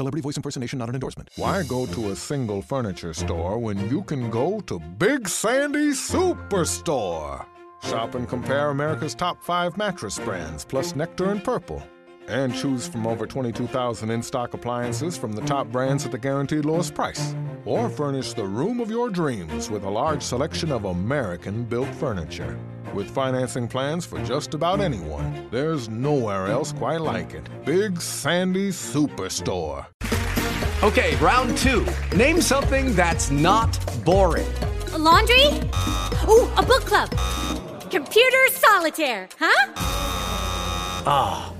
Celebrity voice impersonation not an endorsement. Why go to a single furniture store when you can go to Big Sandy Superstore? Shop and compare America's top five mattress brands, plus Nectar and Purple. And choose from over 22,000 in stock appliances from the top brands at the guaranteed lowest price. Or furnish the room of your dreams with a large selection of American built furniture. With financing plans for just about anyone, there's nowhere else quite like it. Big Sandy Superstore. Okay, round two. Name something that's not boring. A laundry? Ooh, a book club. Computer solitaire, huh? Ah, oh,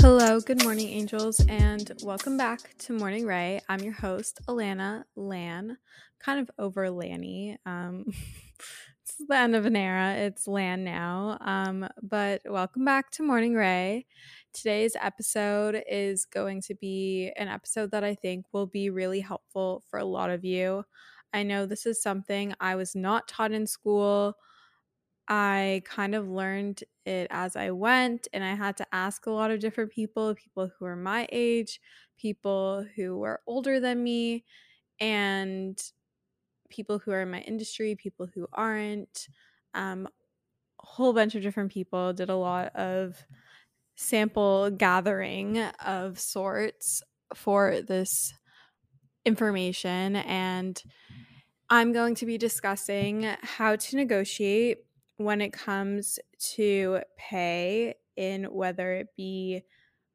Hello, good morning, angels, and welcome back to Morning Rae. I'm your host, Allana Lan, kind of over Lanny. Um, it's the end of an era, it's Lan now. Um, but welcome back to Morning Rae. Today's episode is going to be an episode that I think will be really helpful for a lot of you. I know this is something I was not taught in school. I kind of learned it as I went, and I had to ask a lot of different people people who are my age, people who were older than me, and people who are in my industry, people who aren't. Um, a whole bunch of different people did a lot of sample gathering of sorts for this information and I'm going to be discussing how to negotiate when it comes to pay in whether it be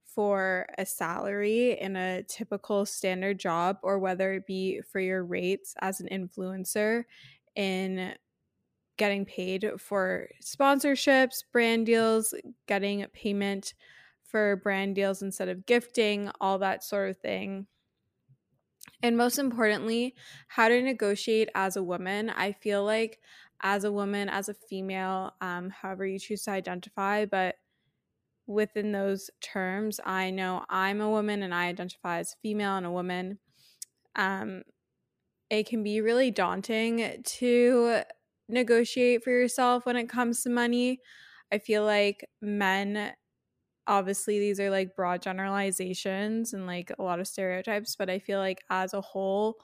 for a salary in a typical standard job or whether it be for your rates as an influencer in getting paid for sponsorships, brand deals, getting payment for brand deals instead of gifting, all that sort of thing. And most importantly, how to negotiate as a woman. I feel like as a woman, as a female, um, however you choose to identify. But within those terms, I know I'm a woman and I identify as female and a woman. Um, it can be really daunting to negotiate for yourself when it comes to money. I feel like men, obviously, these are like broad generalizations and like a lot of stereotypes, but I feel like as a whole,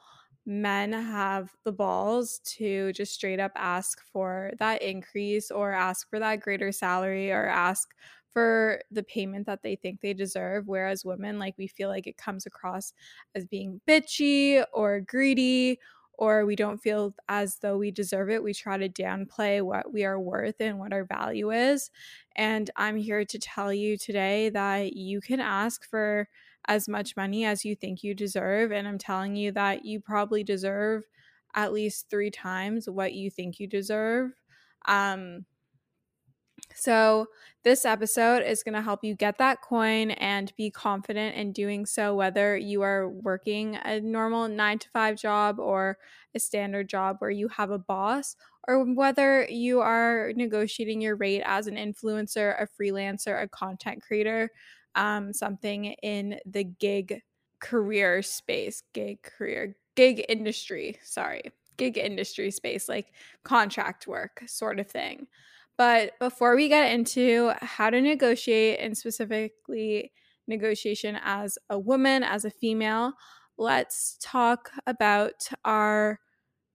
men have the balls to just straight up ask for that increase or ask for that greater salary or ask for the payment that they think they deserve. Whereas women like we feel like it comes across as being bitchy or greedy or we don't feel as though we deserve it. We try to downplay what we are worth and what our value is. And i'm here to tell you today that you can ask for as much money as you think you deserve. And I'm telling you that you probably deserve at least three times what you think you deserve. Um, so, this episode is going to help you get that coin and be confident in doing so, whether you are working a normal nine to five job or a standard job where you have a boss, or whether you are negotiating your rate as an influencer, a freelancer, a content creator um, something in the gig career space, gig career, gig industry, sorry, gig industry space, like contract work sort of thing. But before we get into how to negotiate and specifically negotiation as a woman, as a female, let's talk about our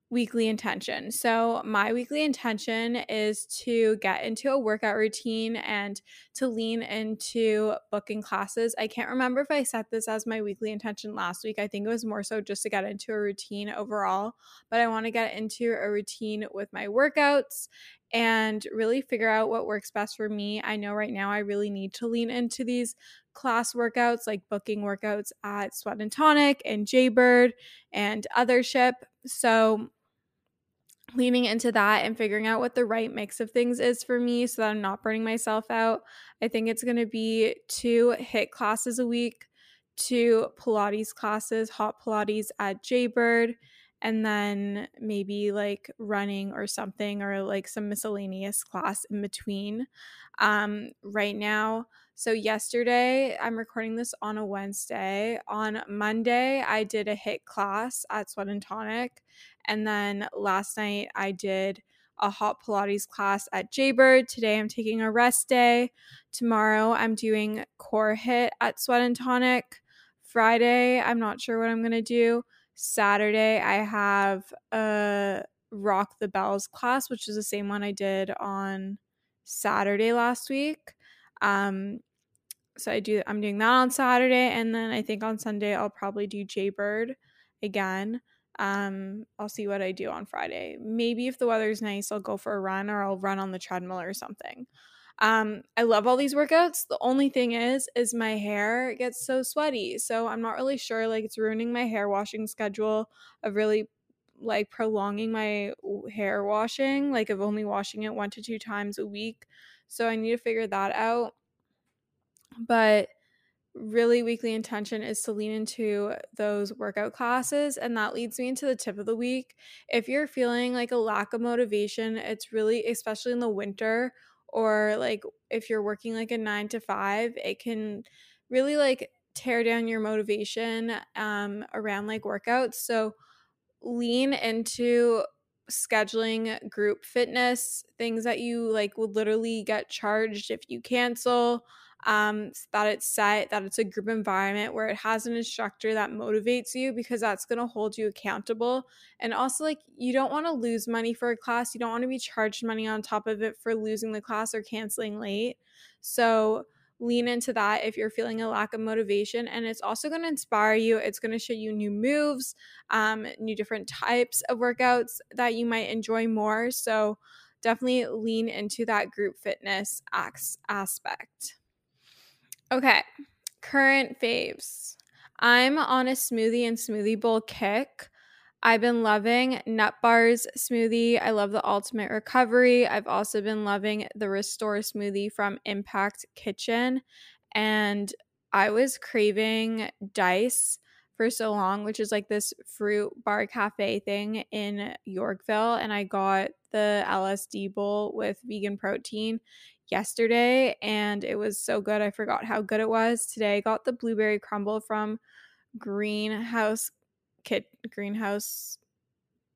weekly intention. So, my weekly intention is to get into a workout routine and to lean into booking classes. I can't remember if I set this as my weekly intention last week. I think it was more so just to get into a routine overall, but I want to get into a routine with my workouts and really figure out what works best for me. I know right now I really need to lean into these class workouts like booking workouts at Sweat and Tonic and Jaybird and Othership. So leaning into that and figuring out what the right mix of things is for me so that I'm not burning myself out. I think it's going to be two HIIT classes a week, two Pilates classes, hot Pilates at Jaybird, and then maybe like running or something or like some miscellaneous class in between. Um, right now, so yesterday, I'm recording this on a Wednesday. On Monday, I did a HIIT class at Sweat and Tonic, and then last night I did a hot Pilates class at Jaybird. Today I'm taking a rest day. Tomorrow I'm doing core HIIT at Sweat and Tonic. Friday, I'm not sure what I'm going to do. Saturday, I have a Rock the Bells class, which is the same one I did on Saturday last week. Um, so I do I'm doing that on Saturday and then I think on Sunday I'll probably do Jaybird again. Um, I'll see what I do on Friday. Maybe if the weather's nice, I'll go for a run or I'll run on the treadmill or something. Um, I love all these workouts. The only thing is, is my hair gets so sweaty. So I'm not really sure. Like it's ruining my hair washing schedule of really like prolonging my hair washing, like of only washing it one to two times a week. So I need to figure that out. But really weekly intention is to lean into those workout classes and that leads me into the tip of the week if you're feeling like a lack of motivation it's really especially in the winter or like if you're working like a 9 to 5 it can really like tear down your motivation um around like workouts so lean into scheduling group fitness things that you like would literally get charged if you cancel um, that it's set, that it's a group environment where it has an instructor that motivates you because that's going to hold you accountable. And also, like, you don't want to lose money for a class. You don't want to be charged money on top of it for losing the class or canceling late. So, lean into that if you're feeling a lack of motivation. And it's also going to inspire you. It's going to show you new moves, um, new different types of workouts that you might enjoy more. So, definitely lean into that group fitness aspect. Okay, current faves. I'm on a smoothie and smoothie bowl kick. I've been loving Nutbar's smoothie. I love the Ultimate Recovery. I've also been loving the Restore smoothie from Impact Kitchen. And I was craving Dice for so long, which is like this fruit bar cafe thing in Yorkville. And I got the LSD bowl with vegan protein yesterday and it was so good. I forgot how good it was. Today I got the blueberry crumble from Greenhouse Kit Greenhouse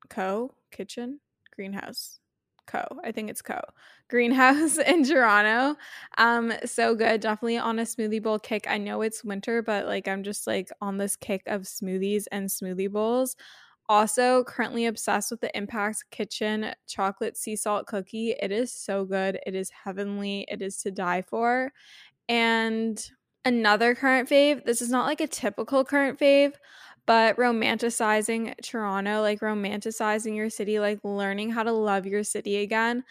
Co. Kitchen Greenhouse Co. I think it's Co. Greenhouse in Toronto. Um, so good. Definitely on a smoothie bowl kick. I know it's winter, but like I'm just like on this kick of smoothies and smoothie bowls. Also, currently obsessed with the Impact Kitchen chocolate sea salt cookie. It is so good. It is heavenly. It is to die for. And another current fave, this is not like a typical current fave, but romanticizing Toronto, like romanticizing your city, like learning how to love your city again.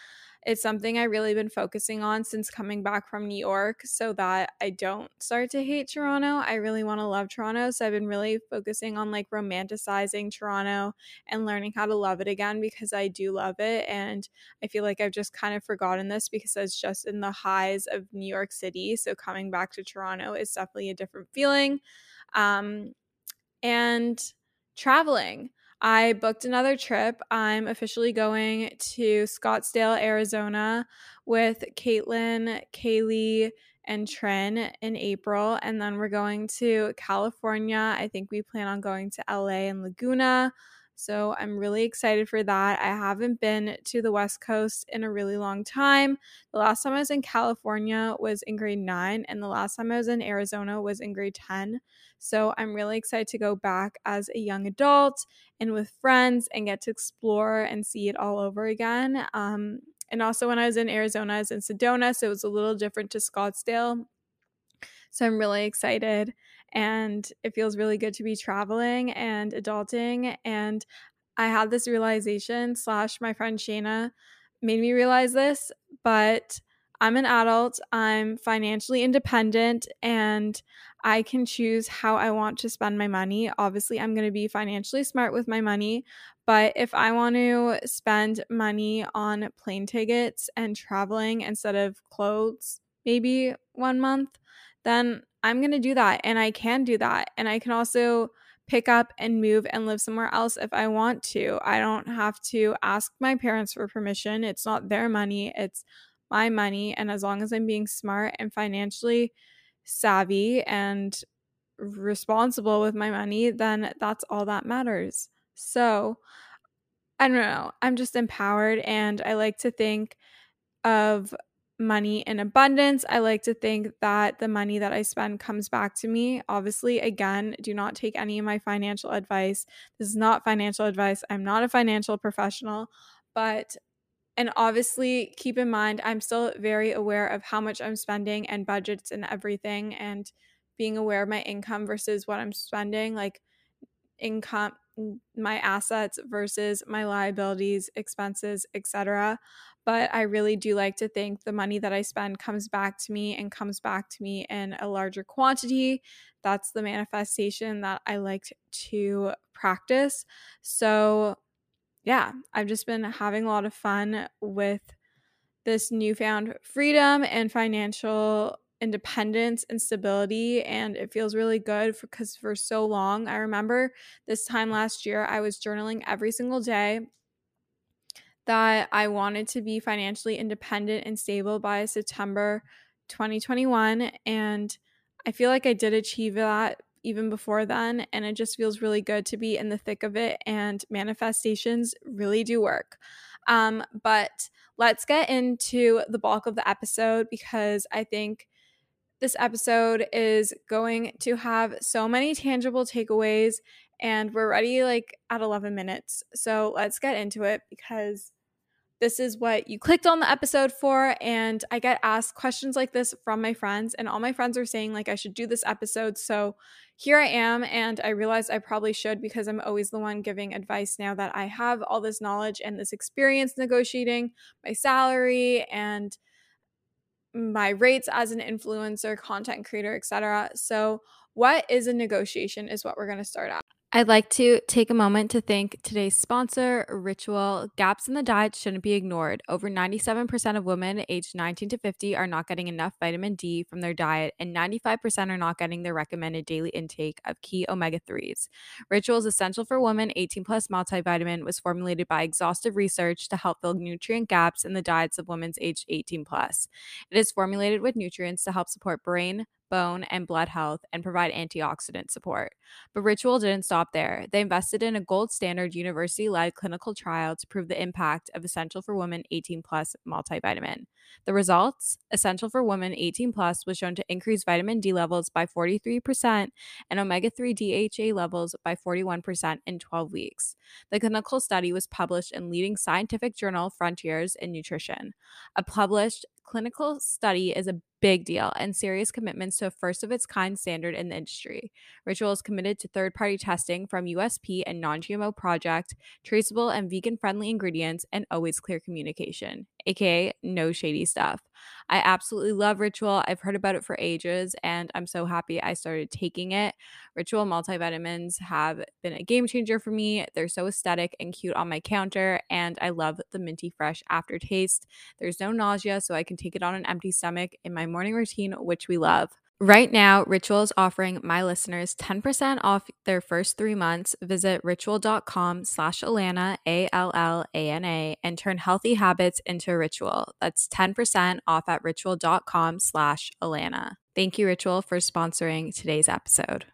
It's something I really been focusing on since coming back from New York so that I don't start to hate Toronto. I really want to love Toronto. So I've been really focusing on like romanticizing Toronto and learning how to love it again because I do love it. And I feel like I've just kind of forgotten this because I was just in the highs of New York City. So coming back to Toronto is definitely a different feeling. Um, and traveling. I booked another trip. I'm officially going to Scottsdale, Arizona with Caitlin, Kaylee, and Trin in April. And then we're going to California. I think we plan on going to LA and Laguna. So I'm really excited for that. I haven't been to the West Coast in a really long time. The last time I was in California was in grade nine, and the last time I was in Arizona was in grade 10. So I'm really excited to go back as a young adult and with friends and get to explore and see it all over again. Um, and also, when I was in Arizona, I was in Sedona, so it was a little different to Scottsdale. So I'm really excited and it feels really good to be traveling and adulting. And I had this realization, slash, my friend shana made me realize this, but I'm an adult, I'm financially independent, and I can choose how I want to spend my money. Obviously, I'm going to be financially smart with my money, but if I want to spend money on plane tickets and traveling instead of clothes, maybe one month, then I'm going to do that and I can do that. And I can also pick up and move and live somewhere else if I want to. I don't have to ask my parents for permission. It's not their money, it's my money. And as long as I'm being smart and financially savvy and responsible with my money, then that's all that matters. So, I don't know. I'm just empowered and I like to think of money in abundance. I like to think that the money that I spend comes back to me. Obviously, again, do not take any of my financial advice. This is not financial advice. I'm not a financial professional, but and obviously keep in mind I'm still very aware of how much I'm spending and budgets and everything and being aware of my income versus what I'm spending like income my assets versus my liabilities, expenses, etc. But I really do like to think the money that I spend comes back to me and comes back to me in a larger quantity. That's the manifestation that I like to practice. So, yeah, I've just been having a lot of fun with this newfound freedom and financial independence and stability and it feels really good because for, for so long i remember this time last year i was journaling every single day that i wanted to be financially independent and stable by september 2021 and i feel like i did achieve that even before then and it just feels really good to be in the thick of it and manifestations really do work. Um, but let's get into the bulk of the episode because i think this episode is going to have so many tangible takeaways, and we're ready like at 11 minutes. So let's get into it because this is what you clicked on the episode for. And I get asked questions like this from my friends, and all my friends are saying, like, I should do this episode. So here I am. And I realized I probably should because I'm always the one giving advice now that I have all this knowledge and this experience negotiating my salary and my rates as an influencer, content creator, etc. So, what is a negotiation is what we're going to start at. I'd like to take a moment to thank today's sponsor, Ritual. Gaps in the diet shouldn't be ignored. Over 97% of women aged 19 to 50 are not getting enough vitamin D from their diet, and 95% are not getting their recommended daily intake of key omega 3s. Ritual's Essential for Women 18 Plus multivitamin was formulated by exhaustive research to help fill nutrient gaps in the diets of women aged 18 plus. It is formulated with nutrients to help support brain, bone, and blood health and provide antioxidant support. But Ritual didn't stop there. They invested in a gold standard university led clinical trial to prove the impact of Essential for Women 18 Plus multivitamin. The results Essential for Women 18 Plus was shown to increase vitamin D levels by 43% and omega 3 DHA levels by 41% in 12 weeks. The clinical study was published in leading scientific journal Frontiers in Nutrition. A published clinical study is a big deal and serious commitments to a first of its kind standard in the industry. Ritual is committed to third party testing from USP and non GMO project, traceable and vegan friendly ingredients, and always clear communication, aka no shady stuff. I absolutely love Ritual. I've heard about it for ages and I'm so happy I started taking it. Ritual multivitamins have been a game changer for me. They're so aesthetic and cute on my counter, and I love the minty fresh aftertaste. There's no nausea, so I can take it on an empty stomach in my morning routine, which we love. Right now, Ritual is offering my listeners 10% off their first three months. Visit ritual.com slash Allana, A-L-L-A-N-A, and turn healthy habits into a ritual. That's 10% off at ritual.com slash Allana. Thank you, Ritual, for sponsoring today's episode.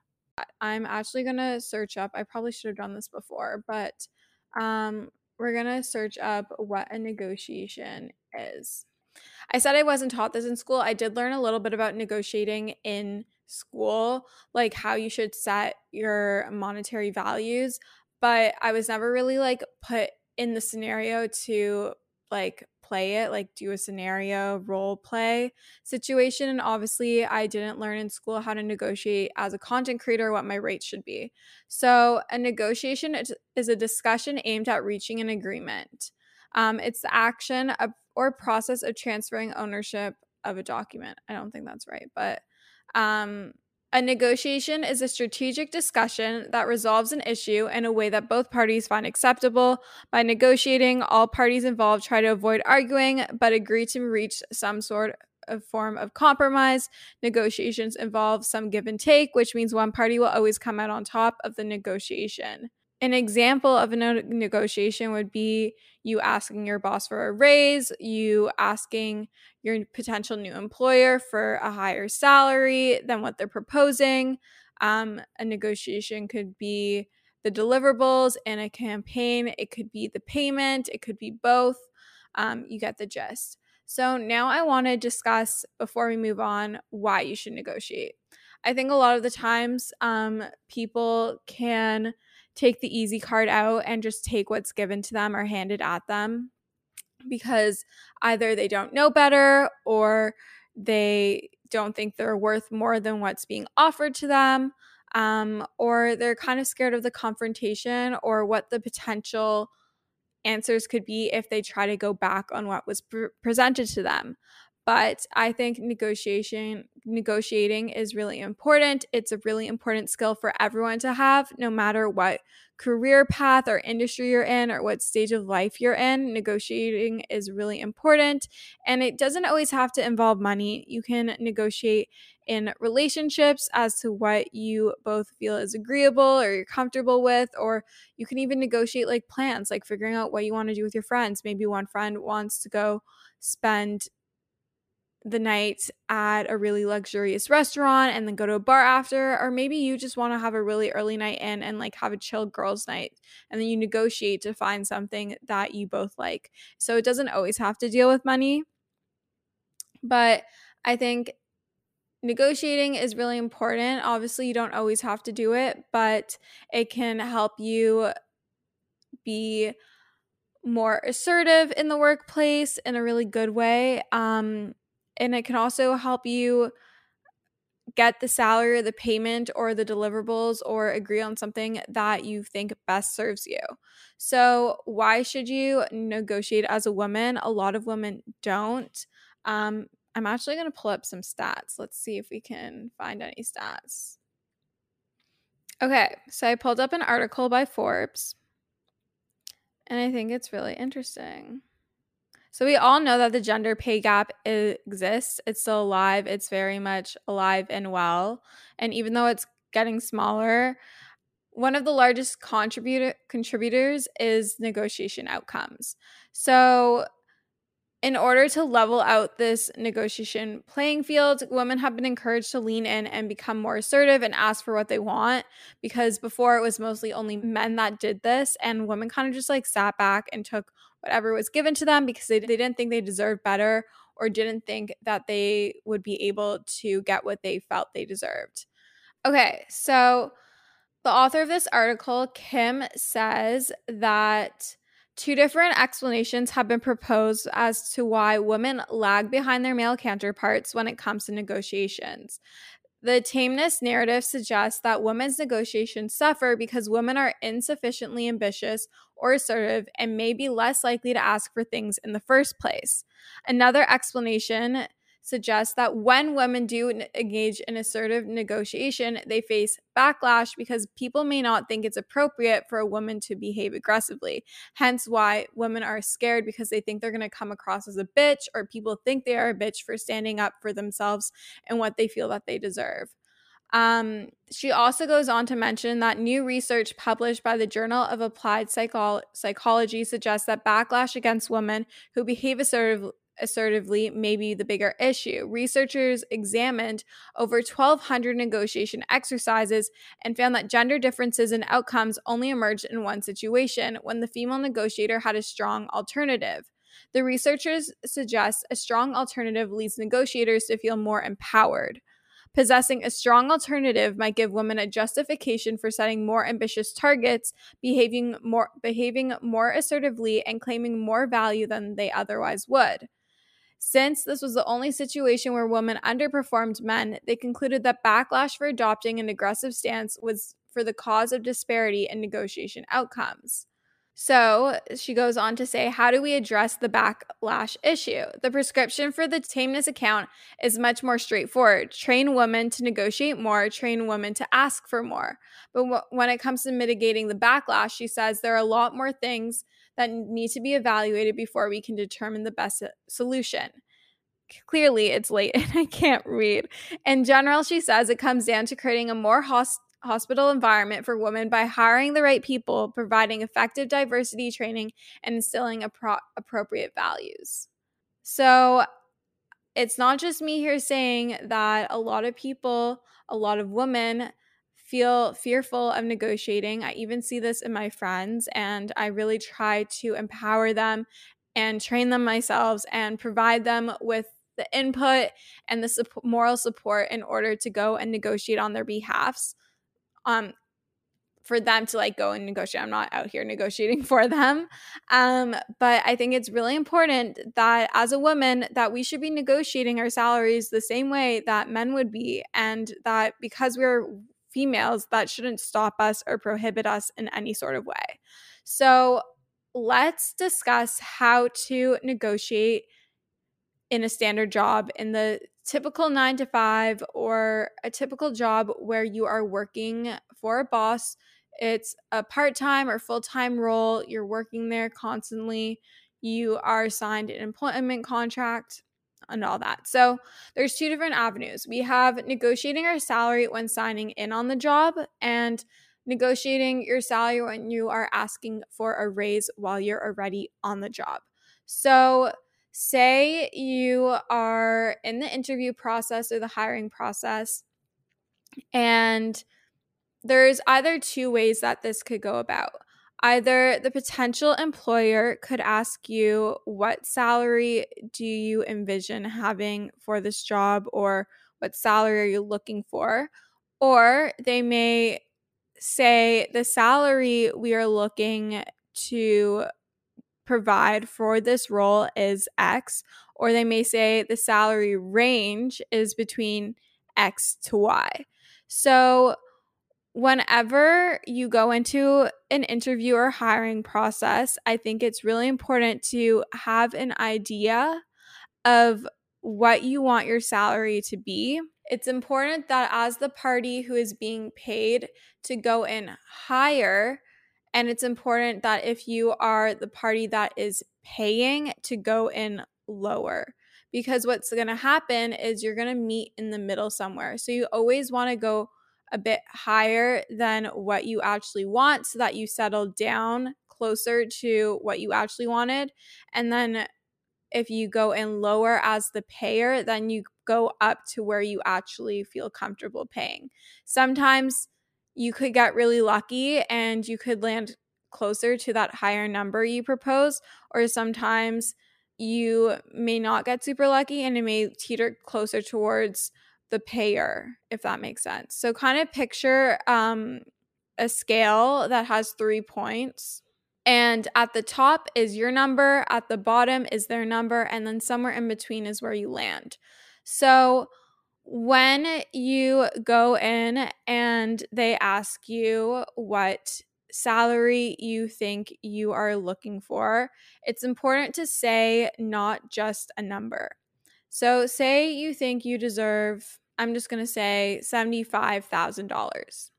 I'm actually going to search up, I probably should have done this before, but um, we're going to search up what a negotiation is. I said I wasn't taught this in school. I did learn a little bit about negotiating in school, like how you should set your monetary values, but I was never really like put in the scenario to like play it, like do a scenario role play situation. And obviously, I didn't learn in school how to negotiate as a content creator what my rates should be. So, a negotiation is a discussion aimed at reaching an agreement. Um, it's the action of, or process of transferring ownership of a document. I don't think that's right, but um, a negotiation is a strategic discussion that resolves an issue in a way that both parties find acceptable. By negotiating, all parties involved try to avoid arguing but agree to reach some sort a form of compromise. Negotiations involve some give and take, which means one party will always come out on top of the negotiation. An example of a no- negotiation would be you asking your boss for a raise, you asking your potential new employer for a higher salary than what they're proposing. Um, a negotiation could be the deliverables in a campaign, it could be the payment, it could be both. Um, you get the gist. So, now I want to discuss before we move on why you should negotiate. I think a lot of the times um, people can take the easy card out and just take what's given to them or handed at them because either they don't know better or they don't think they're worth more than what's being offered to them. Um, or they're kind of scared of the confrontation or what the potential answers could be if they try to go back on what was pre- presented to them. But I think negotiation negotiating is really important. It's a really important skill for everyone to have no matter what career path or industry you're in or what stage of life you're in. Negotiating is really important and it doesn't always have to involve money. You can negotiate in relationships as to what you both feel is agreeable or you're comfortable with or you can even negotiate like plans like figuring out what you want to do with your friends maybe one friend wants to go spend the night at a really luxurious restaurant and then go to a bar after or maybe you just want to have a really early night in and like have a chill girls night and then you negotiate to find something that you both like. So it doesn't always have to deal with money. But i think negotiating is really important. Obviously you don't always have to do it but it can help you be more assertive in the workplace in a really good way. Um and it can also help you get the salary or the payment or the deliverables or agree on something that you think best serves you. So, why should you negotiate as a woman? A lot of women don't. Um, I'm actually going to pull up some stats. Let's see if we can find any stats. Okay, so I pulled up an article by Forbes, and I think it's really interesting. So we all know that the gender pay gap exists. It's still alive. It's very much alive and well. And even though it's getting smaller, one of the largest contributor contributors is negotiation outcomes. So in order to level out this negotiation playing field, women have been encouraged to lean in and become more assertive and ask for what they want because before it was mostly only men that did this and women kind of just like sat back and took whatever was given to them because they, they didn't think they deserved better or didn't think that they would be able to get what they felt they deserved. Okay, so the author of this article, Kim, says that Two different explanations have been proposed as to why women lag behind their male counterparts when it comes to negotiations. The tameness narrative suggests that women's negotiations suffer because women are insufficiently ambitious or assertive and may be less likely to ask for things in the first place. Another explanation suggests that when women do engage in assertive negotiation, they face backlash because people may not think it's appropriate for a woman to behave aggressively. Hence, why women are scared because they think they're going to come across as a bitch, or people think they are a bitch for standing up for themselves and what they feel that they deserve. Um, she also goes on to mention that new research published by the Journal of Applied Psycho- Psychology suggests that backlash against women who behave assertive- assertively may be the bigger issue. Researchers examined over 1,200 negotiation exercises and found that gender differences in outcomes only emerged in one situation when the female negotiator had a strong alternative. The researchers suggest a strong alternative leads negotiators to feel more empowered. Possessing a strong alternative might give women a justification for setting more ambitious targets, behaving more behaving more assertively and claiming more value than they otherwise would. Since this was the only situation where women underperformed men, they concluded that backlash for adopting an aggressive stance was for the cause of disparity in negotiation outcomes. So she goes on to say, How do we address the backlash issue? The prescription for the tameness account is much more straightforward. Train women to negotiate more, train women to ask for more. But when it comes to mitigating the backlash, she says there are a lot more things that need to be evaluated before we can determine the best solution. clearly it's late and I can't read. In general, she says it comes down to creating a more host- hospital environment for women by hiring the right people, providing effective diversity training, and instilling appro- appropriate values. So it's not just me here saying that a lot of people, a lot of women, feel fearful of negotiating. I even see this in my friends, and I really try to empower them and train them myself and provide them with the input and the moral support in order to go and negotiate on their behalfs. Um, for them to like go and negotiate. I'm not out here negotiating for them. Um, but I think it's really important that as a woman that we should be negotiating our salaries the same way that men would be and that because we're females that shouldn't stop us or prohibit us in any sort of way. So, let's discuss how to negotiate in a standard job in the typical nine to five or a typical job where you are working for a boss. It's a part time or full time role. You're working there constantly. You are signed an employment contract and all that. So there's two different avenues. We have negotiating our salary when signing in on the job and negotiating your salary when you are asking for a raise while you're already on the job. So say you are in the interview process or the hiring process and there's either two ways that this could go about. Either the potential employer could ask you, What salary do you envision having for this job? or What salary are you looking for? Or they may say, The salary we are looking to provide for this role is X, or they may say the salary range is between X to Y. So, whenever you go into an interview or hiring process, I think it's really important to have an idea of what you want your salary to be. It's important that as the party who is being paid to go in higher, and it's important that if you are the party that is paying to go in lower. Because what's going to happen is you're going to meet in the middle somewhere. So you always want to go a bit higher than what you actually want so that you settle down closer to what you actually wanted. And then if you go in lower as the payer, then you go up to where you actually feel comfortable paying. Sometimes you could get really lucky and you could land closer to that higher number you propose, or sometimes you may not get super lucky and it may teeter closer towards the payer, if that makes sense. So, kind of picture um, a scale that has three points. And at the top is your number, at the bottom is their number, and then somewhere in between is where you land. So, when you go in and they ask you what salary you think you are looking for, it's important to say not just a number. So, say you think you deserve, I'm just going to say $75,000.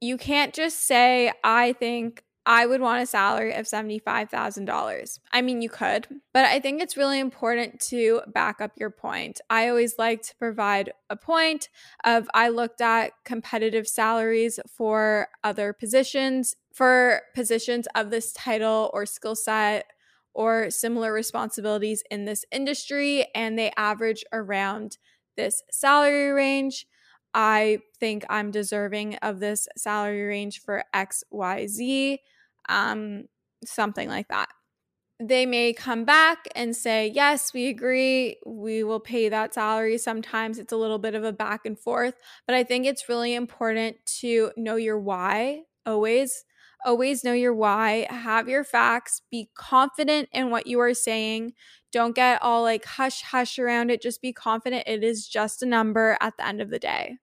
You can't just say, I think I would want a salary of $75,000. I mean, you could, but I think it's really important to back up your point. I always like to provide a point of I looked at competitive salaries for other positions, for positions of this title or skill set or similar responsibilities in this industry, and they average around this salary range. I think I'm deserving of this salary range for XYZ, um, something like that. They may come back and say, Yes, we agree. We will pay that salary. Sometimes it's a little bit of a back and forth, but I think it's really important to know your why always Always know your why, have your facts, be confident in what you are saying. Don't get all like hush hush around it. Just be confident it is just a number at the end of the day.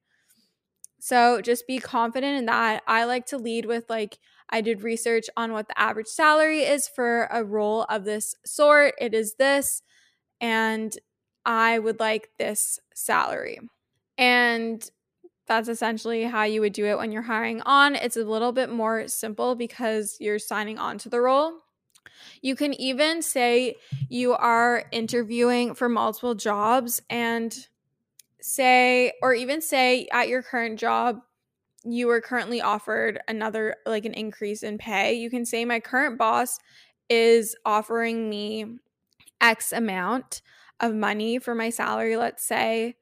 So just be confident in that. I like to lead with like, I did research on what the average salary is for a role of this sort. It is this, and I would like this salary. And that's essentially how you would do it when you're hiring on. It's a little bit more simple because you're signing on to the role. You can even say you are interviewing for multiple jobs and say, or even say at your current job, you are currently offered another, like an increase in pay. You can say, My current boss is offering me X amount of money for my salary. Let's say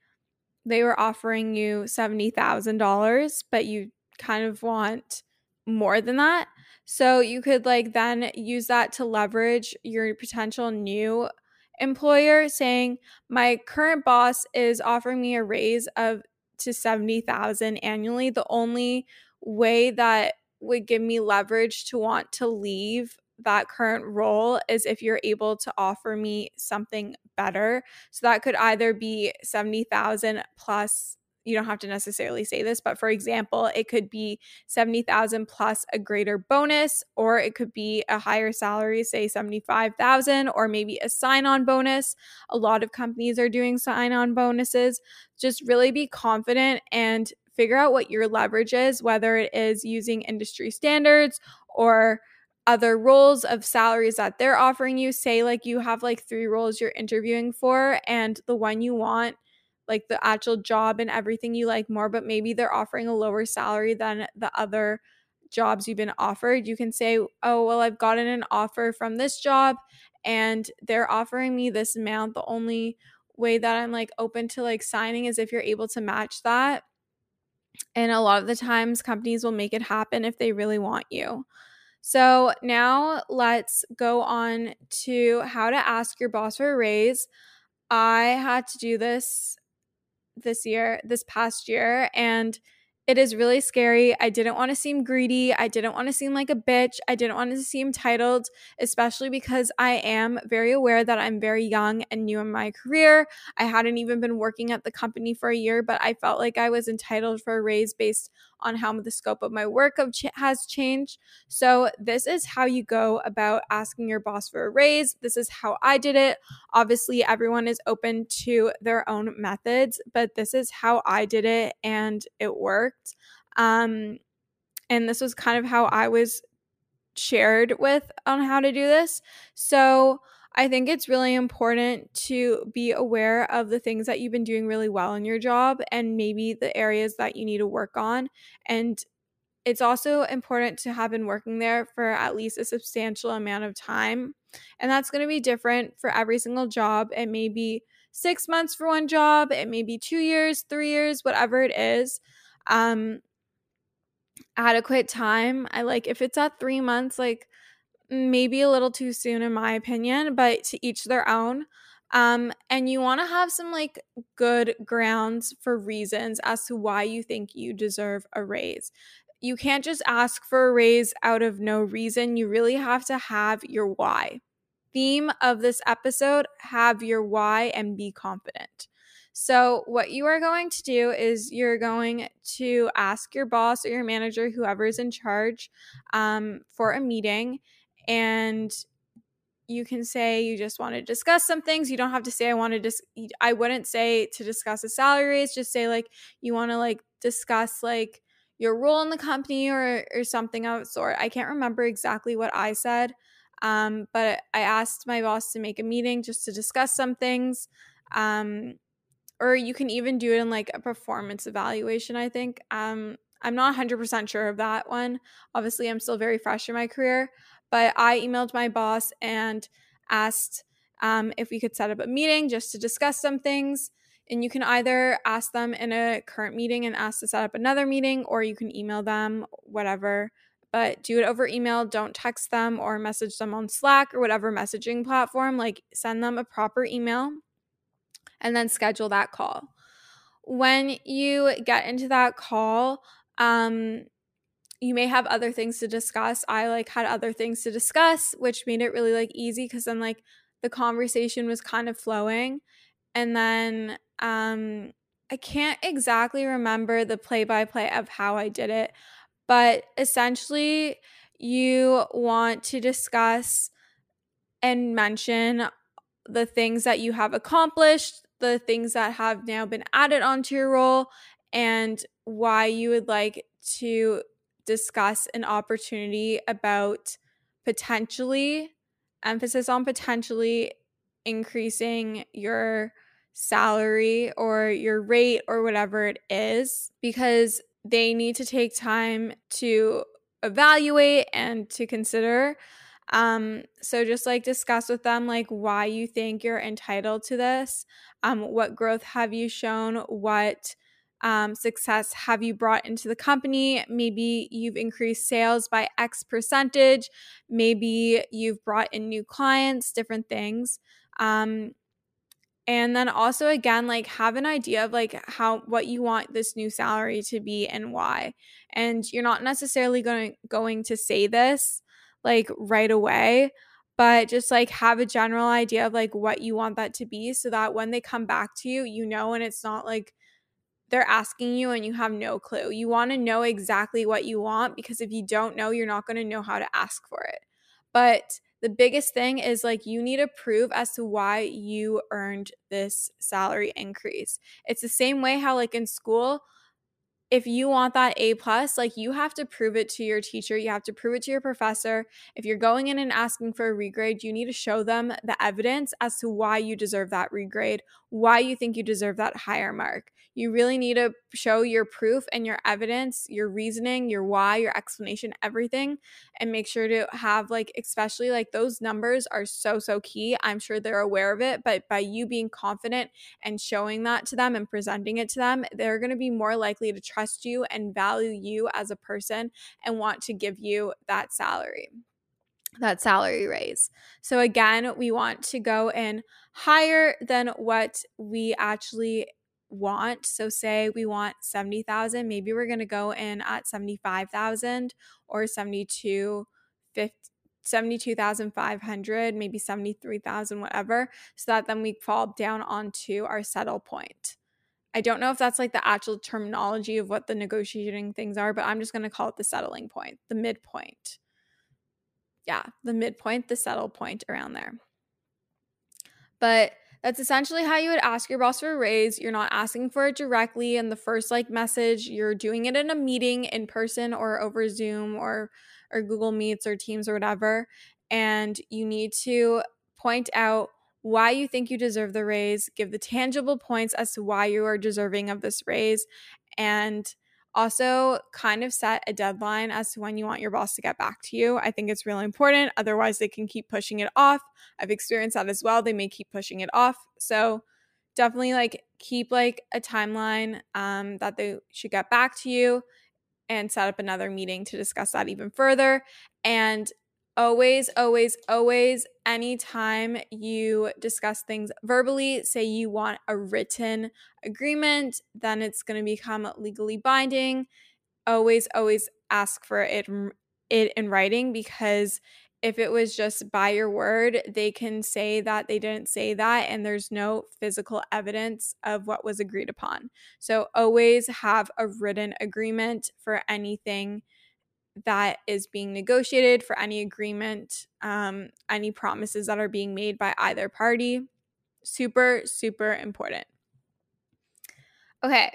they were offering you $70,000, but you kind of want more than that. So you could like then use that to leverage your potential new employer saying my current boss is offering me a raise of to 70,000 annually. The only way that would give me leverage to want to leave that current role is if you're able to offer me something better. So that could either be 70,000 plus you don't have to necessarily say this, but for example, it could be 70,000 plus a greater bonus, or it could be a higher salary, say 75,000, or maybe a sign on bonus. A lot of companies are doing sign on bonuses. Just really be confident and figure out what your leverage is, whether it is using industry standards or other roles of salaries that they're offering you. Say, like, you have like three roles you're interviewing for, and the one you want like the actual job and everything you like more, but maybe they're offering a lower salary than the other jobs you've been offered. You can say, Oh, well, I've gotten an offer from this job and they're offering me this amount. The only way that I'm like open to like signing is if you're able to match that. And a lot of the times, companies will make it happen if they really want you. So now let's go on to how to ask your boss for a raise. I had to do this this year, this past year, and it is really scary. I didn't want to seem greedy. I didn't want to seem like a bitch. I didn't want to seem titled, especially because I am very aware that I'm very young and new in my career. I hadn't even been working at the company for a year, but I felt like I was entitled for a raise based on how the scope of my work of ch- has changed. So, this is how you go about asking your boss for a raise. This is how I did it. Obviously, everyone is open to their own methods, but this is how I did it and it worked. Um, and this was kind of how I was shared with on how to do this. So, I think it's really important to be aware of the things that you've been doing really well in your job and maybe the areas that you need to work on. And it's also important to have been working there for at least a substantial amount of time. And that's going to be different for every single job. It may be six months for one job, it may be two years, three years, whatever it is. Um, adequate time. I like if it's at three months, like maybe a little too soon in my opinion, but to each their own. Um, and you want to have some like good grounds for reasons as to why you think you deserve a raise. You can't just ask for a raise out of no reason. You really have to have your why. Theme of this episode have your why and be confident. So, what you are going to do is you're going to ask your boss or your manager, whoever is in charge, um, for a meeting and you can say you just want to discuss some things. You don't have to say I want to dis I wouldn't say to discuss a salary raise, just say like you want to like discuss like your role in the company or or something of sort. I can't remember exactly what I said. Um, but I asked my boss to make a meeting just to discuss some things. Um, or you can even do it in like a performance evaluation, I think. Um, I'm not 100% sure of that one. Obviously, I'm still very fresh in my career, but I emailed my boss and asked um, if we could set up a meeting just to discuss some things. And you can either ask them in a current meeting and ask to set up another meeting, or you can email them, whatever. But do it over email. Don't text them or message them on Slack or whatever messaging platform. Like, send them a proper email and then schedule that call. When you get into that call, um, you may have other things to discuss. I like had other things to discuss, which made it really like easy because then like the conversation was kind of flowing. And then um I can't exactly remember the play by play of how I did it, but essentially you want to discuss and mention the things that you have accomplished, the things that have now been added onto your role, and why you would like to discuss an opportunity about potentially emphasis on potentially increasing your salary or your rate or whatever it is because they need to take time to evaluate and to consider. Um so just like discuss with them like why you think you're entitled to this. Um what growth have you shown? What um, success have you brought into the company? Maybe you've increased sales by X percentage. Maybe you've brought in new clients, different things. Um, and then also again like have an idea of like how what you want this new salary to be and why and you're not necessarily going going to say this like right away but just like have a general idea of like what you want that to be so that when they come back to you you know and it's not like they're asking you and you have no clue. You want to know exactly what you want because if you don't know, you're not going to know how to ask for it. But the biggest thing is like you need to prove as to why you earned this salary increase. It's the same way how like in school if you want that A plus, like you have to prove it to your teacher, you have to prove it to your professor. If you're going in and asking for a regrade, you need to show them the evidence as to why you deserve that regrade, why you think you deserve that higher mark. You really need to show your proof and your evidence, your reasoning, your why, your explanation, everything, and make sure to have, like, especially like those numbers are so, so key. I'm sure they're aware of it, but by you being confident and showing that to them and presenting it to them, they're going to be more likely to trust you and value you as a person and want to give you that salary that salary raise. So again, we want to go in higher than what we actually want. So say we want 70,000, maybe we're going to go in at 75,000 or 72 72,500, maybe 73,000 whatever, so that then we fall down onto our settle point. I don't know if that's like the actual terminology of what the negotiating things are, but I'm just going to call it the settling point, the midpoint. Yeah, the midpoint, the settle point around there. But that's essentially how you would ask your boss for a raise. You're not asking for it directly in the first like message. You're doing it in a meeting in person or over Zoom or or Google Meets or Teams or whatever. And you need to point out why you think you deserve the raise, give the tangible points as to why you are deserving of this raise, and also, kind of set a deadline as to when you want your boss to get back to you. I think it's really important. Otherwise, they can keep pushing it off. I've experienced that as well. They may keep pushing it off. So, definitely like keep like a timeline um, that they should get back to you and set up another meeting to discuss that even further. And always, always, always, anytime you discuss things verbally, say you want a written agreement, then it's going to become legally binding. Always, always ask for it, it in writing because if it was just by your word, they can say that they didn't say that, and there's no physical evidence of what was agreed upon. So, always have a written agreement for anything that is being negotiated, for any agreement, um, any promises that are being made by either party. Super, super important. Okay,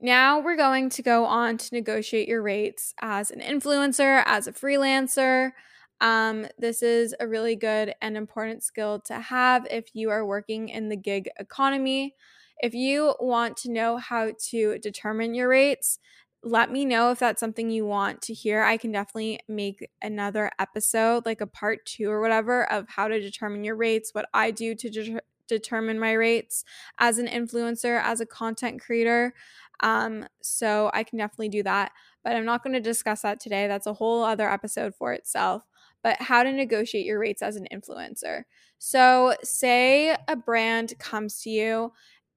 now we're going to go on to negotiate your rates as an influencer, as a freelancer. Um, this is a really good and important skill to have if you are working in the gig economy. If you want to know how to determine your rates, let me know if that's something you want to hear. I can definitely make another episode, like a part two or whatever, of how to determine your rates, what I do to de- determine my rates as an influencer, as a content creator. Um, so I can definitely do that, but I'm not going to discuss that today. That's a whole other episode for itself. But how to negotiate your rates as an influencer. So, say a brand comes to you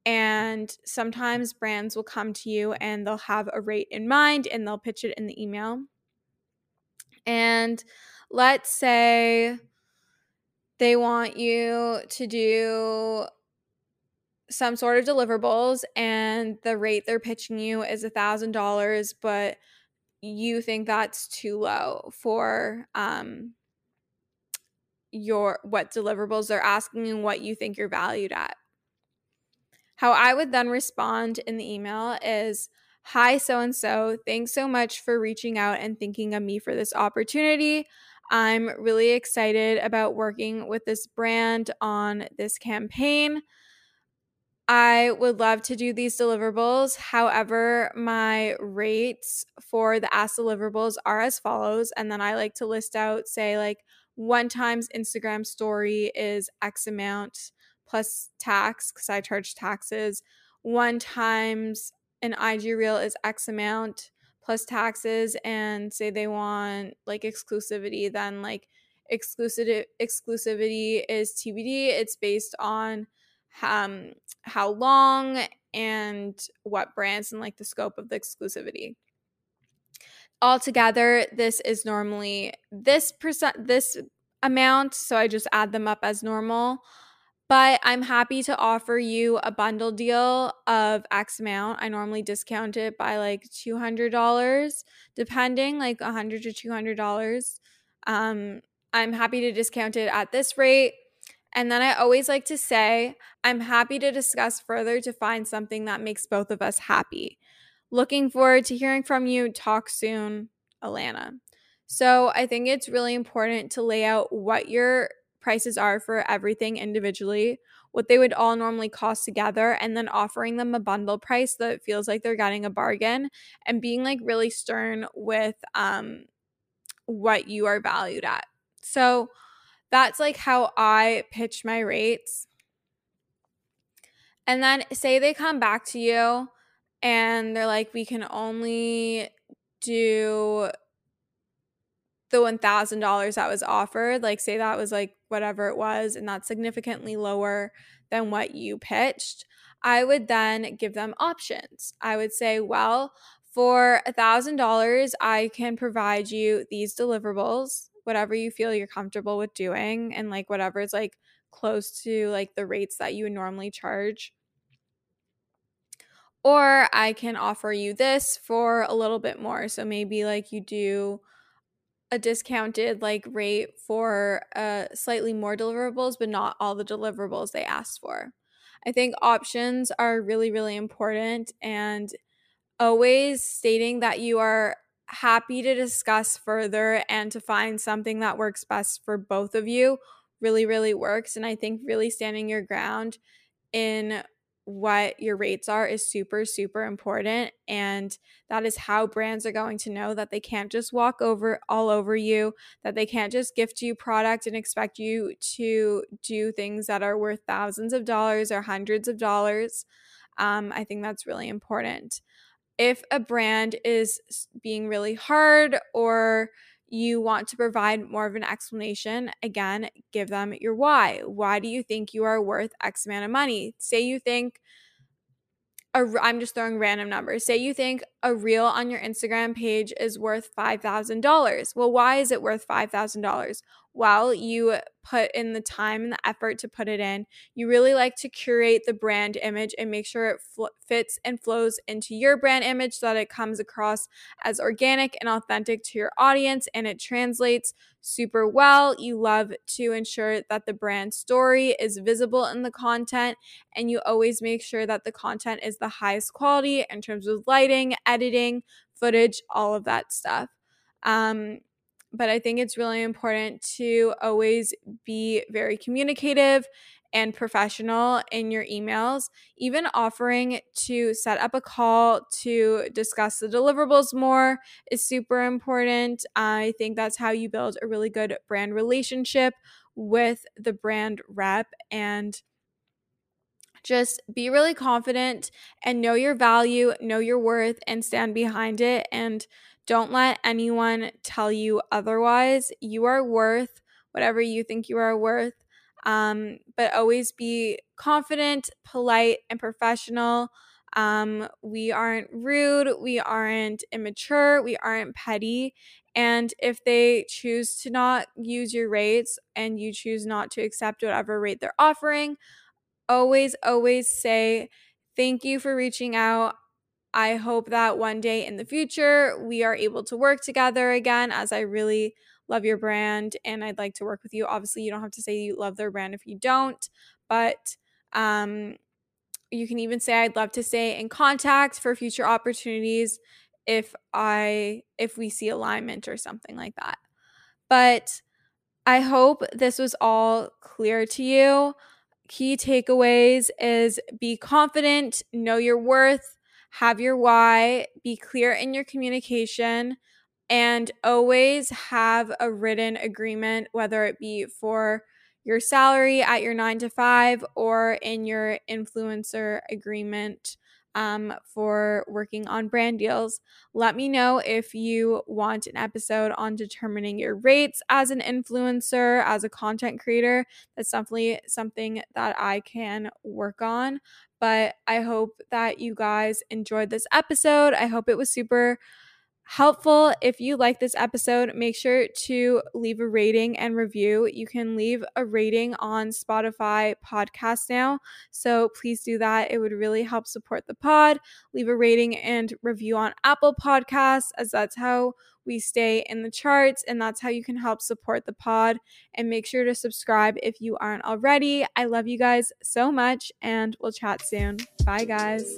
and sometimes brands will come to you and they'll have a rate in mind and they'll pitch it in the email. And let's say they want you to do some sort of deliverables and the rate they're pitching you is a thousand dollars but you think that's too low for um your what deliverables they're asking and what you think you're valued at how I would then respond in the email is Hi, so and so. Thanks so much for reaching out and thinking of me for this opportunity. I'm really excited about working with this brand on this campaign. I would love to do these deliverables. However, my rates for the ask deliverables are as follows. And then I like to list out, say, like one times Instagram story is X amount plus tax because I charge taxes. One times an IG reel is X amount plus taxes and say they want like exclusivity, then like exclusive exclusivity is TBD. It's based on um how long and what brands and like the scope of the exclusivity. Altogether, this is normally this percent this amount, so I just add them up as normal but I'm happy to offer you a bundle deal of X amount. I normally discount it by like $200, depending, like 100 to $200. Um, I'm happy to discount it at this rate. And then I always like to say, I'm happy to discuss further to find something that makes both of us happy. Looking forward to hearing from you. Talk soon, Allana. So I think it's really important to lay out what your prices are for everything individually, what they would all normally cost together, and then offering them a bundle price that feels like they're getting a bargain and being like really stern with um what you are valued at. So that's like how I pitch my rates. And then say they come back to you and they're like, we can only do the $1,000 that was offered, like say that was like whatever it was, and that's significantly lower than what you pitched, I would then give them options. I would say, well, for $1,000, I can provide you these deliverables, whatever you feel you're comfortable with doing, and like whatever is like close to like the rates that you would normally charge. Or I can offer you this for a little bit more. So maybe like you do a discounted like rate for uh slightly more deliverables but not all the deliverables they asked for. I think options are really really important and always stating that you are happy to discuss further and to find something that works best for both of you really really works and i think really standing your ground in what your rates are is super, super important. And that is how brands are going to know that they can't just walk over all over you, that they can't just gift you product and expect you to do things that are worth thousands of dollars or hundreds of dollars. Um, I think that's really important. If a brand is being really hard or you want to provide more of an explanation, again, give them your why. Why do you think you are worth X amount of money? Say you think I'm just throwing random numbers. Say you think a reel on your Instagram page is worth $5,000. Well, why is it worth $5,000? Well, you put in the time and the effort to put it in. You really like to curate the brand image and make sure it fl- fits and flows into your brand image so that it comes across as organic and authentic to your audience and it translates super well. You love to ensure that the brand story is visible in the content and you always make sure that the content is the highest quality in terms of lighting, editing, footage, all of that stuff. Um, but I think it's really important to always be very communicative and professional in your emails. Even offering to set up a call to discuss the deliverables more is super important. I think that's how you build a really good brand relationship with the brand rep and just be really confident and know your value, know your worth, and stand behind it. And don't let anyone tell you otherwise. You are worth whatever you think you are worth. Um, but always be confident, polite, and professional. Um, we aren't rude, we aren't immature, we aren't petty. And if they choose to not use your rates and you choose not to accept whatever rate they're offering, always, always say, Thank you for reaching out. I hope that one day in the future we are able to work together again as I really love your brand and I'd like to work with you. Obviously, you don't have to say you love their brand if you don't, but um, you can even say I'd love to stay in contact for future opportunities if I if we see alignment or something like that. But I hope this was all clear to you. Key takeaways is be confident, know your worth, have your why, be clear in your communication, and always have a written agreement, whether it be for your salary at your nine to five or in your influencer agreement um, for working on brand deals. Let me know if you want an episode on determining your rates as an influencer, as a content creator. That's definitely something that I can work on. But I hope that you guys enjoyed this episode. I hope it was super helpful. If you like this episode, make sure to leave a rating and review. You can leave a rating on Spotify podcast now. So please do that. It would really help support the pod. Leave a rating and review on Apple Podcasts, as that's how we stay in the charts and that's how you can help support the pod. And make sure to subscribe if you aren't already. I love you guys so much and we'll chat soon. Bye, guys.